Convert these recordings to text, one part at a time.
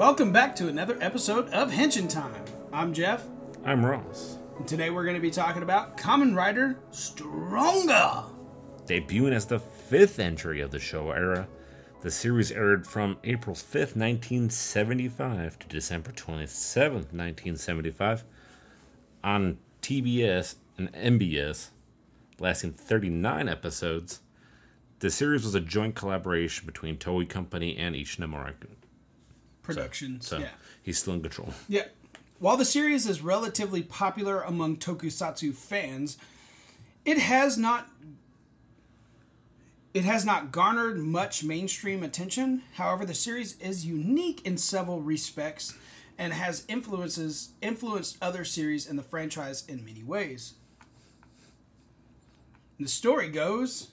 Welcome back to another episode of Henshin Time. I'm Jeff, I'm Ross. and today we're going to be talking about Kamen Rider Stronger. Debuting as the fifth entry of the Showa era, the series aired from April 5th, 1975 to December 27th, 1975 on TBS and MBS, lasting 39 episodes. The series was a joint collaboration between Toei Company and Ishinomori. Productions. So yeah. he's still in control. Yeah. While the series is relatively popular among tokusatsu fans, it has not it has not garnered much mainstream attention. However, the series is unique in several respects and has influences influenced other series in the franchise in many ways. The story goes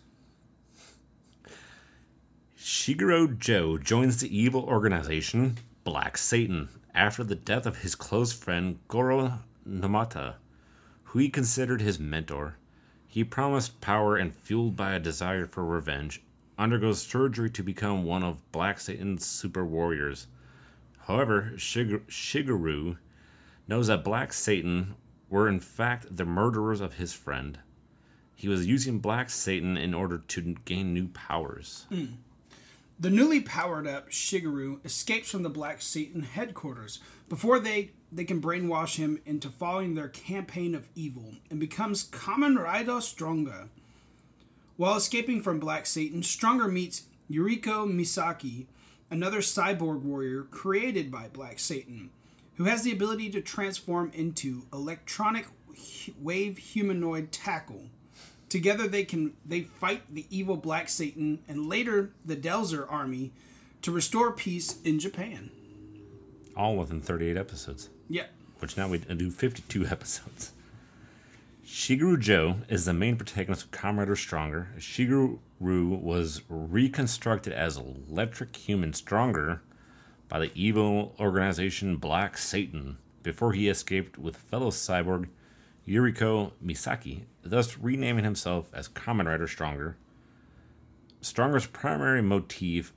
Shigeru Joe joins the evil organization Black Satan after the death of his close friend Goro Namata, who he considered his mentor. He promised power and fueled by a desire for revenge, undergoes surgery to become one of Black Satan's super warriors. However, Shig- Shigeru knows that Black Satan were in fact the murderers of his friend. He was using Black Satan in order to gain new powers. Hmm. The newly powered up Shigeru escapes from the Black Satan headquarters before they, they can brainwash him into following their campaign of evil and becomes Kamen Rider Stronger. While escaping from Black Satan, Stronger meets Yuriko Misaki, another cyborg warrior created by Black Satan, who has the ability to transform into electronic wave humanoid tackle. Together they can they fight the evil Black Satan and later the Delzer army to restore peace in Japan. all within 38 episodes, Yeah. which now we do 52 episodes. Shigeru Joe is the main protagonist of Kamen Rider Stronger. Shigeru was reconstructed as electric human Stronger by the evil organization Black Satan before he escaped with fellow cyborg Yuriko Misaki, thus renaming himself as Kamen Rider Stronger. Stronger's primary motif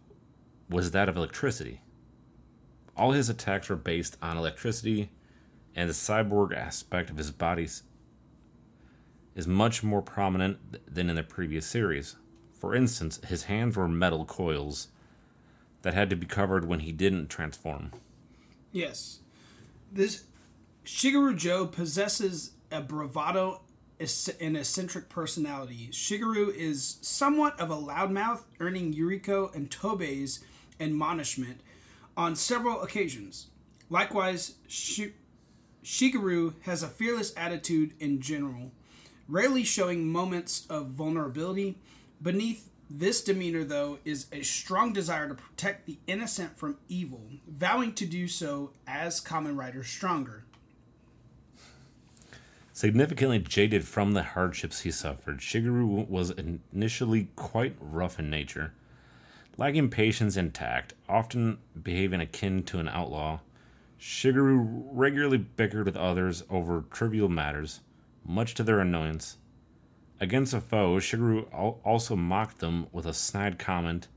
was that of electricity. All his attacks were based on electricity, and the cyborg aspect of his body is much more prominent than in the previous series. For instance, his hands were metal coils that had to be covered when he didn't transform. Yes. This Shigeru Joe possesses a bravado and eccentric personality. Shigeru is somewhat of a loudmouth, earning Yuriko and Tobei's admonishment on several occasions. Likewise, Shi- Shigeru has a fearless attitude in general, rarely showing moments of vulnerability. Beneath this demeanor, though, is a strong desire to protect the innocent from evil, vowing to do so as Kamen Rider Stronger. Significantly jaded from the hardships he suffered, Shigeru was initially quite rough in nature. Lacking patience and tact, often behaving akin to an outlaw, Shigeru regularly bickered with others over trivial matters, much to their annoyance. Against a foe, Shigeru also mocked them with a snide comment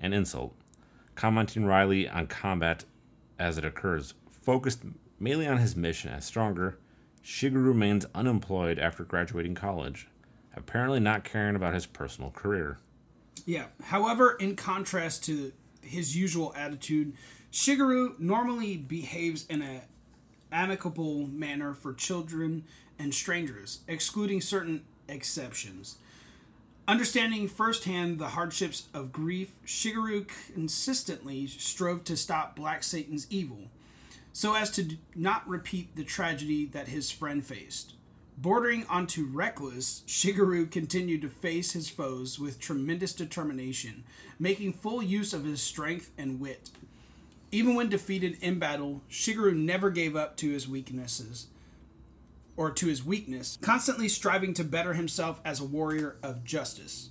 and insult, commenting wryly on combat as it occurs. Focused mainly on his mission as stronger, Shigeru remains unemployed after graduating college, apparently not caring about his personal career. Yeah. However, in contrast to his usual attitude, Shigeru normally behaves in a amicable manner for children and strangers, excluding certain exceptions. Understanding firsthand the hardships of grief, Shigeru consistently strove to stop Black Satan's evil, so as to not repeat the tragedy that his friend faced. Bordering onto reckless, Shigeru continued to face his foes with tremendous determination, making full use of his strength and wit. Even when defeated in battle, Shigeru never gave up to his weaknesses or to his weakness, constantly striving to better himself as a warrior of justice.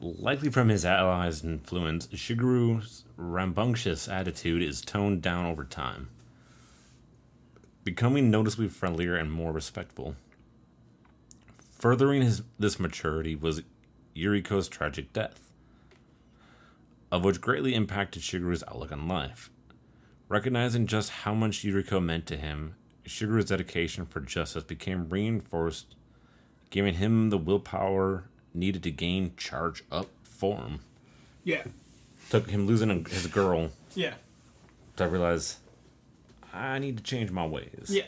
Likely from his allies' influence, Shigeru's rambunctious attitude is toned down over time, becoming noticeably friendlier and more respectful. Furthering his this maturity was Yuriko's tragic death. of which greatly impacted Shigeru's outlook on life. Recognizing just how much Yuriko meant to him, Shigeru's dedication for justice became reinforced, giving him the willpower needed to gain charge up form. Yeah. Took him losing his girl Yeah. to realize I need to change my ways. Yeah.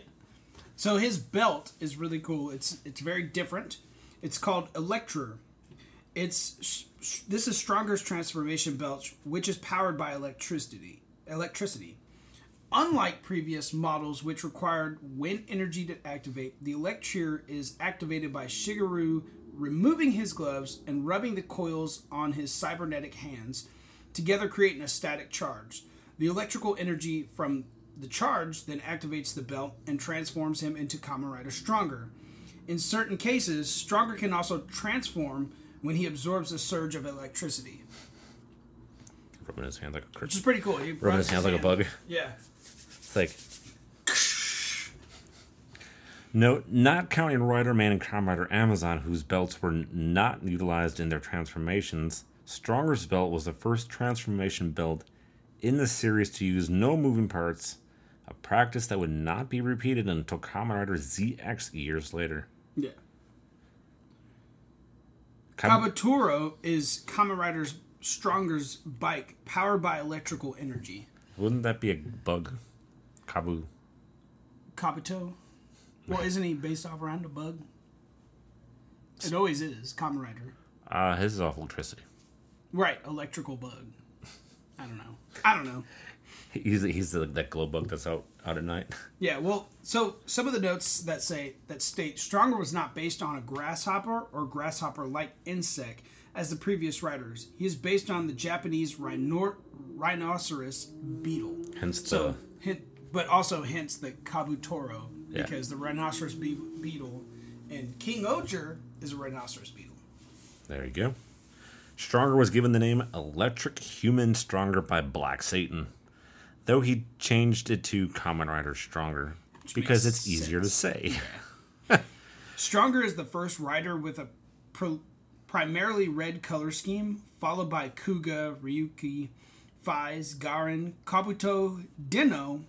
So his belt is really cool. It's it's very different. It's called Electra. It's this is Stronger's transformation belt, which is powered by electricity. Electricity. Unlike previous models, which required wind energy to activate, the Electrer is activated by Shigeru removing his gloves and rubbing the coils on his cybernetic hands, together creating a static charge. The electrical energy from the charge then activates the belt and transforms him into Kamen Rider Stronger. In certain cases, Stronger can also transform when he absorbs a surge of electricity, Rubbing his hand like a which is pretty cool. He Rubbing his hand like a bug. Yeah. It's like. No, not counting Rider Man and Kamen Rider Amazon, whose belts were not utilized in their transformations, Stronger's belt was the first transformation belt in the series to use no moving parts, a practice that would not be repeated until Kamen Rider ZX years later. Yeah. Kabutora is Kamen Rider's Stronger's bike powered by electrical energy. Wouldn't that be a bug? Kabu. Kabuto? Well, isn't he based off around a bug? It always is, Kamen Rider. Uh, his is off electricity. Right, electrical bug. I don't know. I don't know. He's he's the, that glow bug that's out out at night. Yeah, well, so some of the notes that say that state Stronger was not based on a grasshopper or grasshopper-like insect as the previous writers. He is based on the Japanese rhino- rhinoceros beetle. Hence the So, hint, but also hence the Kabutoro Yeah. because the rhinoceros be- beetle and King Oger is a rhinoceros beetle. There you go. Stronger was given the name Electric Human Stronger by Black Satan, though he changed it to Kamen Rider Stronger because makes it's easier to say. Stronger is the first rider with a pro- primarily red color scheme, followed by Kuuga, Ryuki, Faiz, Garren, Kabuto, Den-O,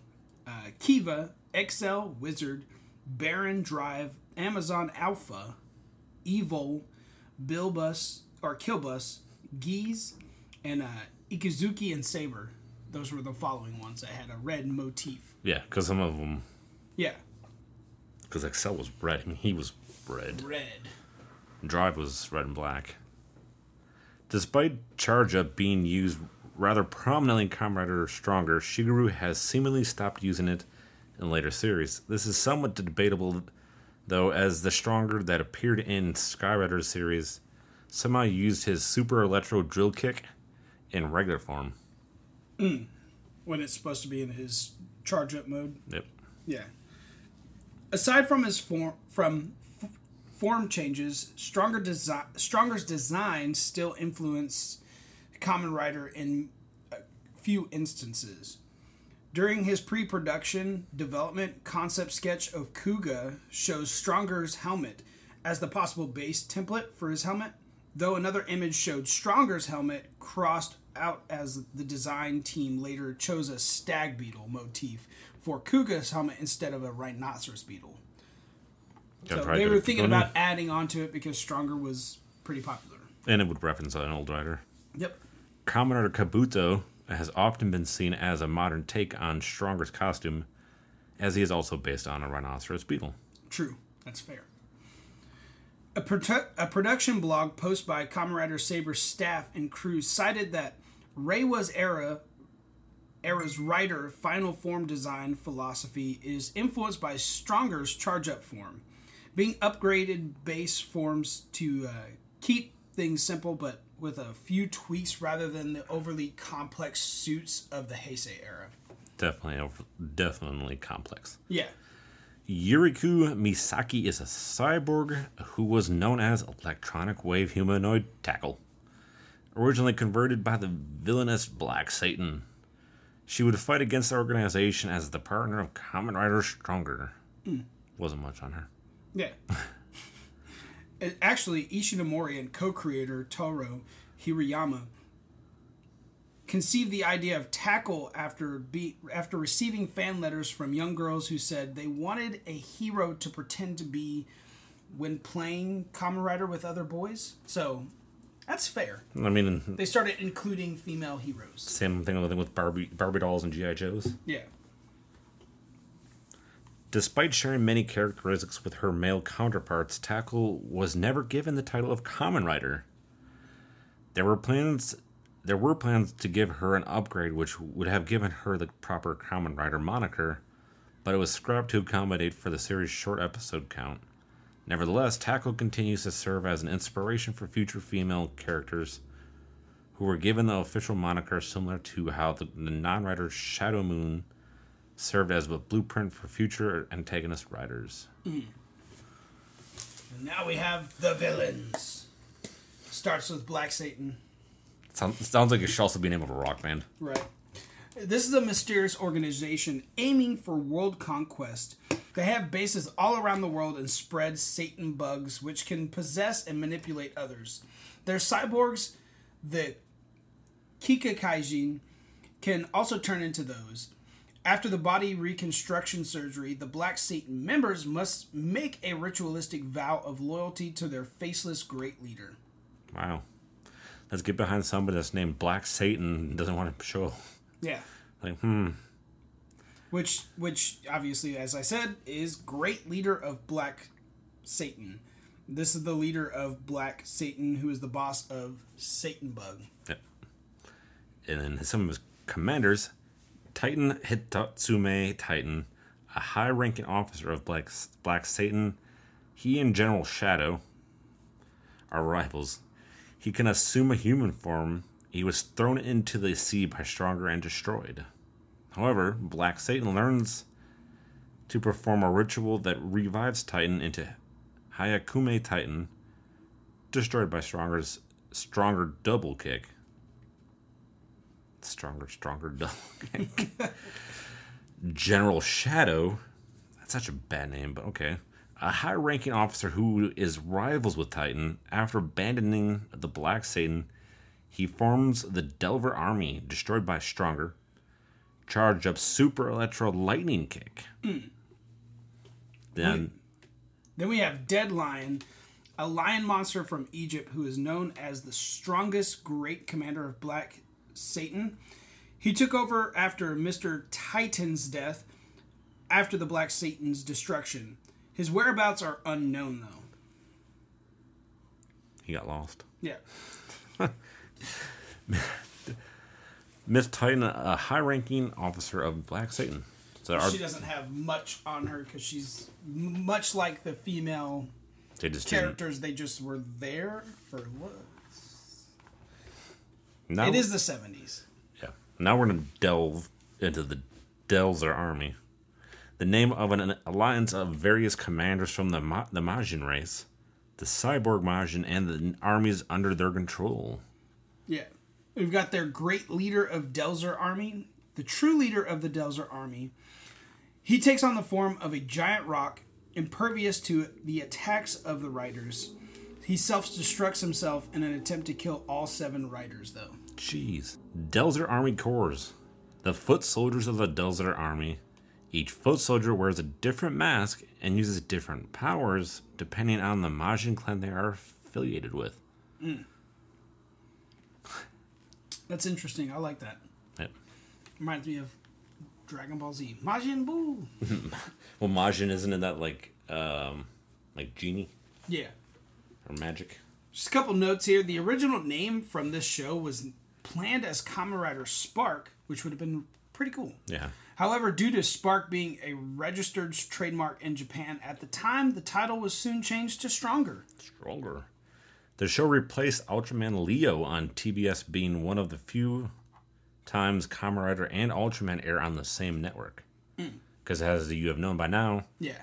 uh, Kiva, Accel, Wizard, Baron, Drive, Amazon Alpha, Evil, Bilbus, or Killbus, Geats, and uh, Ikuzuki and Saber. Those were the following ones that had a red motif. Yeah, because some of them, Yeah, because Accel was red. I mean, he was red. red. Drive was red and black. Despite Charge Up being used rather prominently in Kamen Rider Stronger, Shigeru has seemingly stopped using it in later series. This is somewhat debatable, though, as the Stronger that appeared in Skyrider series somehow used his Super Electro Drill Kick in regular form. Mm. When it's supposed to be in his charge up mode. Yep. Yeah. Aside from his form from f- form changes, stronger design Stronger's design still influenced Kamen Rider in a few instances. During his pre-production development concept sketch of Kuuga shows Stronger's helmet as the possible base template for his helmet, though another image showed Stronger's helmet crossed out as the design team later chose a stag beetle motif for Kuuga's helmet instead of a rhinoceros beetle. Yeah, So they were thinking about adding onto it because Stronger was pretty popular. And it would reference an old rider. Yep. Rider Kabuto has often been seen as a modern take on Stronger's costume, as he is also based on a rhinoceros beetle. True. That's fair. A, a production blog post by Rider Saber's staff and crew cited that Reiwa's era era's writer final form design philosophy is influenced by Stronger's charge up form, being upgraded base forms to uh, keep things simple but with a few tweaks rather than the overly complex suits of the Heisei era. Definitely, over- definitely complex. Yeah. Yuriko Misaki is a cyborg who was known as Electronic Wave Humanoid Tackle. Originally converted by the villainous Black Satan, she would fight against the organization as the partner of Kamen Rider Stronger. Hmm. Wasn't much on her. Yeah. And Actually, Ishinomori and co-creator Toru Hirayama conceived the idea of tackle after be after receiving fan letters from young girls who said they wanted a hero to pretend to be when playing Kamen Rider with other boys. So that's fair. I mean, They started including female heroes. same thing with- with Barbie, Barbie dolls and GI Joes. Yeah. Despite sharing many characteristics with her male counterparts, Tackle was never given the title of Kamen Rider. There were plans there were plans to give her an upgrade which would have given her the proper Kamen Rider moniker, but it was scrapped to accommodate for the series' short episode count. Nevertheless, Tackle continues to serve as an inspiration for future female characters who were given the official moniker similar to how the, the non-rider Shadow Moon served as a blueprint for future antagonist writers. Mm. And now we have the villains. Starts with Black Satan. Sounds, sounds like it should also be named of a rock band. Right. This is a mysterious organization aiming for world conquest. They have bases all around the world and spread Satan bugs, which can possess and manipulate others. Their cyborgs, the Kikaikaijin, can also turn into those. After the body reconstruction surgery, the Black Satan members must make a ritualistic vow of loyalty to their faceless great leader. Wow. Let's get behind somebody that's named Black Satan and doesn't want to show. Yeah. Like, hmm. which which obviously as i said is great leader of black satan this is the leader of black satan who is the boss of satan bug Yep. And then some of his commanders Titan Hitotsume Titan, a high ranking officer of Black, Black Satan, he and General Shadow are rivals. He can assume a human form. He was thrown into the sea by Stronger and destroyed. However, Black Satan learns to perform a ritual that revives Titan into Hyakume Titan, destroyed by Stronger's stronger double kick. Stronger, stronger kick. General Shadow, that's such a bad name, but okay. A high ranking officer who is rivals with Titan, after abandoning the Black Satan, he forms the Delzer Army, destroyed by Stronger, charged up Super Electro Lightning Kick. Then, then we have dead lion a lion monster from egypt who is known as the strongest great commander of black satan he took over after mr titan's death after the black satan's destruction his whereabouts are unknown though he got lost. yeah Miss Titan, a high ranking officer of Black Satan. So our, she doesn't have much on her because she's much like the female they just didn't- characters. They just were there for looks. Now, It is the seventies. Yeah. Now we're going to delve into the Delzer army. The name of an alliance of various commanders from the, Ma- the Majin race, the Cyborg Majin, and the armies under their control. Yeah, we've got their great leader of Delzer army, the true leader of the Delzer army. He takes on the form of a giant rock, impervious to the attacks of the riders. He self-destructs himself in an attempt to kill all seven riders, though. Jeez. Delzer Army Corps. The foot soldiers of the Delzer Army. Each foot soldier wears a different mask and uses different powers depending on the Majin clan they are affiliated with. That's interesting. I like that. Yep. Reminds me of Dragon Ball Z. Majin Buu. Well, Majin isn't in that like, um, like genie Yeah. Or magic? Just a couple notes here. The original name from this show was planned as Kamen Rider Spark, which would have been pretty cool. Yeah. However, due to Spark being a registered trademark in Japan at the time, the title was soon changed to Stronger. Stronger. The show replaced Ultraman Leo on TBS, being one of the few times Kamen Rider and Ultraman air on the same network. Hmm. Because as you have known by now, Yeah.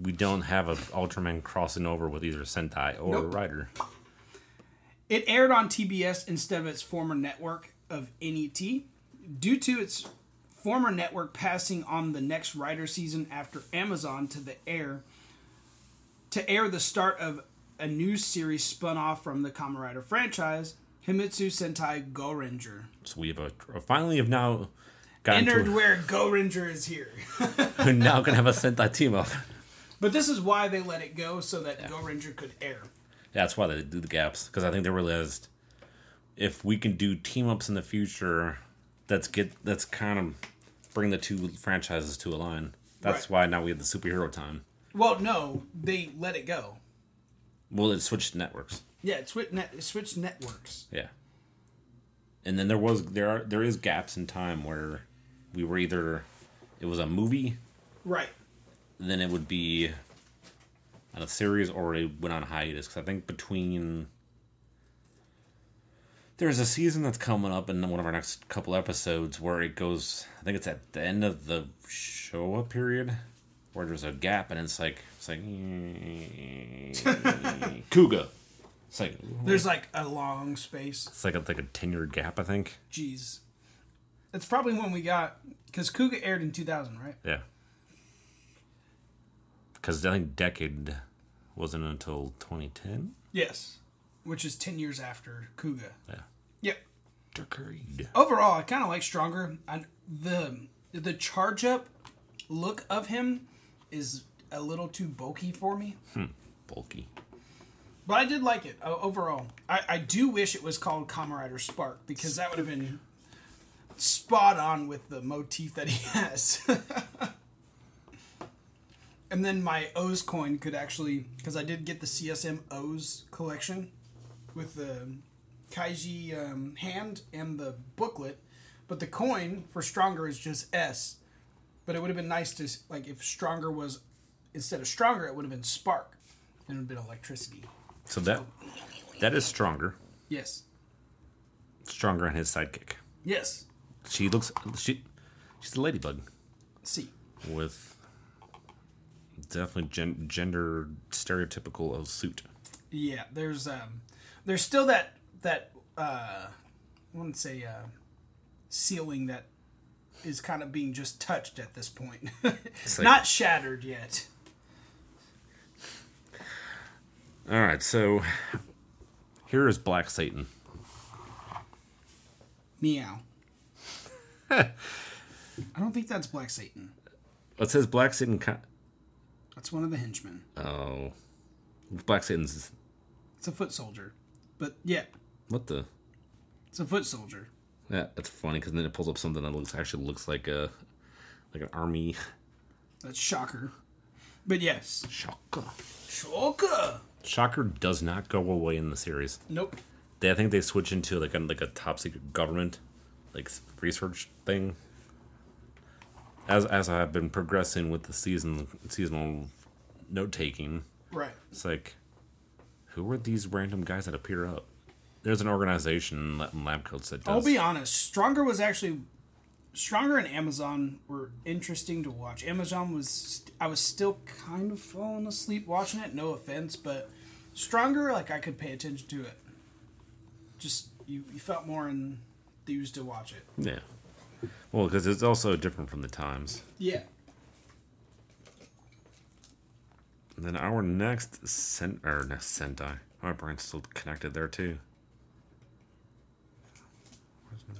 We don't have a Ultraman crossing over with either Sentai or Nope. Rider. It aired on TBS instead of its former network of NET due to its former network passing on the next Rider season after Amazon to the air to air the start of a new series spun off from the Kamen Rider franchise. Himitsu Sentai Go Ranger. So we have a, finally have now gotten Entered to where Go Ranger is here. we're now gonna have a Sentai team up. But this is why they let it go so that Go Ranger could air. That's why they do the gaps because I think they realized if we can do team ups in the future, that's get that's kind of bring the two franchises to a line. That's Right. why now we have the superhero time. Well, no, they let it go. Well, it switched networks. Yeah, it switched, net, it switched networks. Yeah. And then there was there are there is gaps in time where we were either it was a movie, Right. Then it would be on a series, or it went on hiatus. Because I think between there's a season that's coming up in one of our next couple episodes where it goes. I think it's at the end of the Showa period where there's a gap, and it's like it's like Kuuga. It's like There's like a long space. it's like a, like a ten year gap, I think. Jeez. That's probably when we got. Because Kuuga aired in 2000, right? Yeah. Because I think Decade wasn't until 2010. Yes. Which is 10 years after Kuuga. Yeah. Yep. Decade. Overall, I kind of like Stronger. I, the the charge up look of him is a little too bulky for me. Hmm. Bulky. But I did like it o- overall. I, I do wish it was called Kamen Rider Spark because that would have been spot on with the motif that he has. And then my OOO coin could actually, because I did get the CSM OOO collection with the Kaiji um, hand and the booklet, but the coin for Stronger is just S. But it would have been nice to, like, if Stronger was, instead of Stronger, it would have been Spark. It would have been electricity. So that that is stronger. Yes. Stronger on his sidekick. Yes. She looks she she's a ladybug See. with definitely gen, gender stereotypical of suit. Yeah, there's um there's still that that uh I wouldn't say uh ceiling that is kind of being just touched at this point. like- Not shattered yet. All right, so here is Black Satan. Meow. I don't think that's Black Satan. It says Black Satan. That's one of the henchmen. oh, Black Satan's It's a foot soldier. But yeah, what the? it's a foot soldier. Yeah, that's funny because then it pulls up something that looks actually looks like a like an army That's Shocker. But yes. shocker. Shocker. Shocker does not go away in the series. Nope. They, I think they switch into like a like a top secret government like research thing. As as I've been progressing with the season seasonal note taking, Right. it's like, who are these random guys that appear up? There's an organization in Lab Coats that does. I'll be honest. Stronger was actually Stronger and Amazon were interesting to watch. Amazon was I was still kind of falling asleep watching it. No offense, but Stronger like I could pay attention to it. Just you, you felt more enthused to watch it. yeah. Well, because it's also different from the times. Yeah. And then our next sen- or next Sentai. My brain's still connected there too.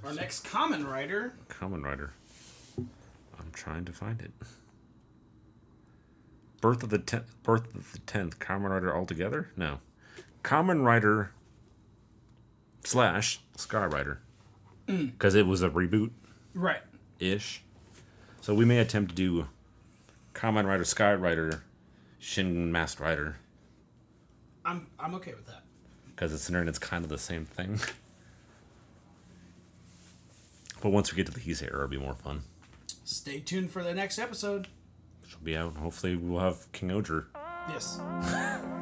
Our next Kamen Rider. Kamen Rider. I'm trying to find it. Birth of the tenth. Birth of the tenth. Kamen Rider altogether? No. Kamen Rider slash Sky Rider. Mm. Because it was a reboot Right. ish. So we may attempt to do Kamen Rider, Sky Rider, Shin Masked Rider. I'm I'm okay with that. because it's and it's kind of the same thing. but once we get to the Heat era, it'll be more fun. Stay tuned for the next episode. She'll be out. Hopefully, we'll have King Ohger. Yes.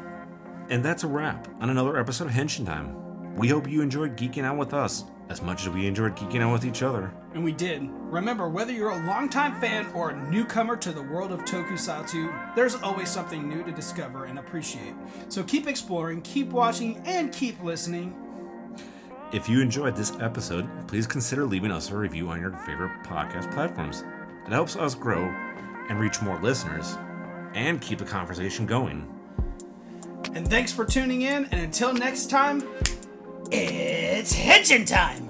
And that's a wrap on another episode of Henshin Time. We hope you enjoyed geeking out with us as much as we enjoyed geeking out with each other. And we did. Remember, whether you're a longtime fan or a newcomer to the world of tokusatsu, there's always something new to discover and appreciate. So keep exploring, keep watching, and keep listening. If you enjoyed this episode, please consider leaving us a review on your favorite podcast platforms. It helps us grow and reach more listeners and keep the conversation going. And thanks for tuning in, and until next time, It's Henshin time!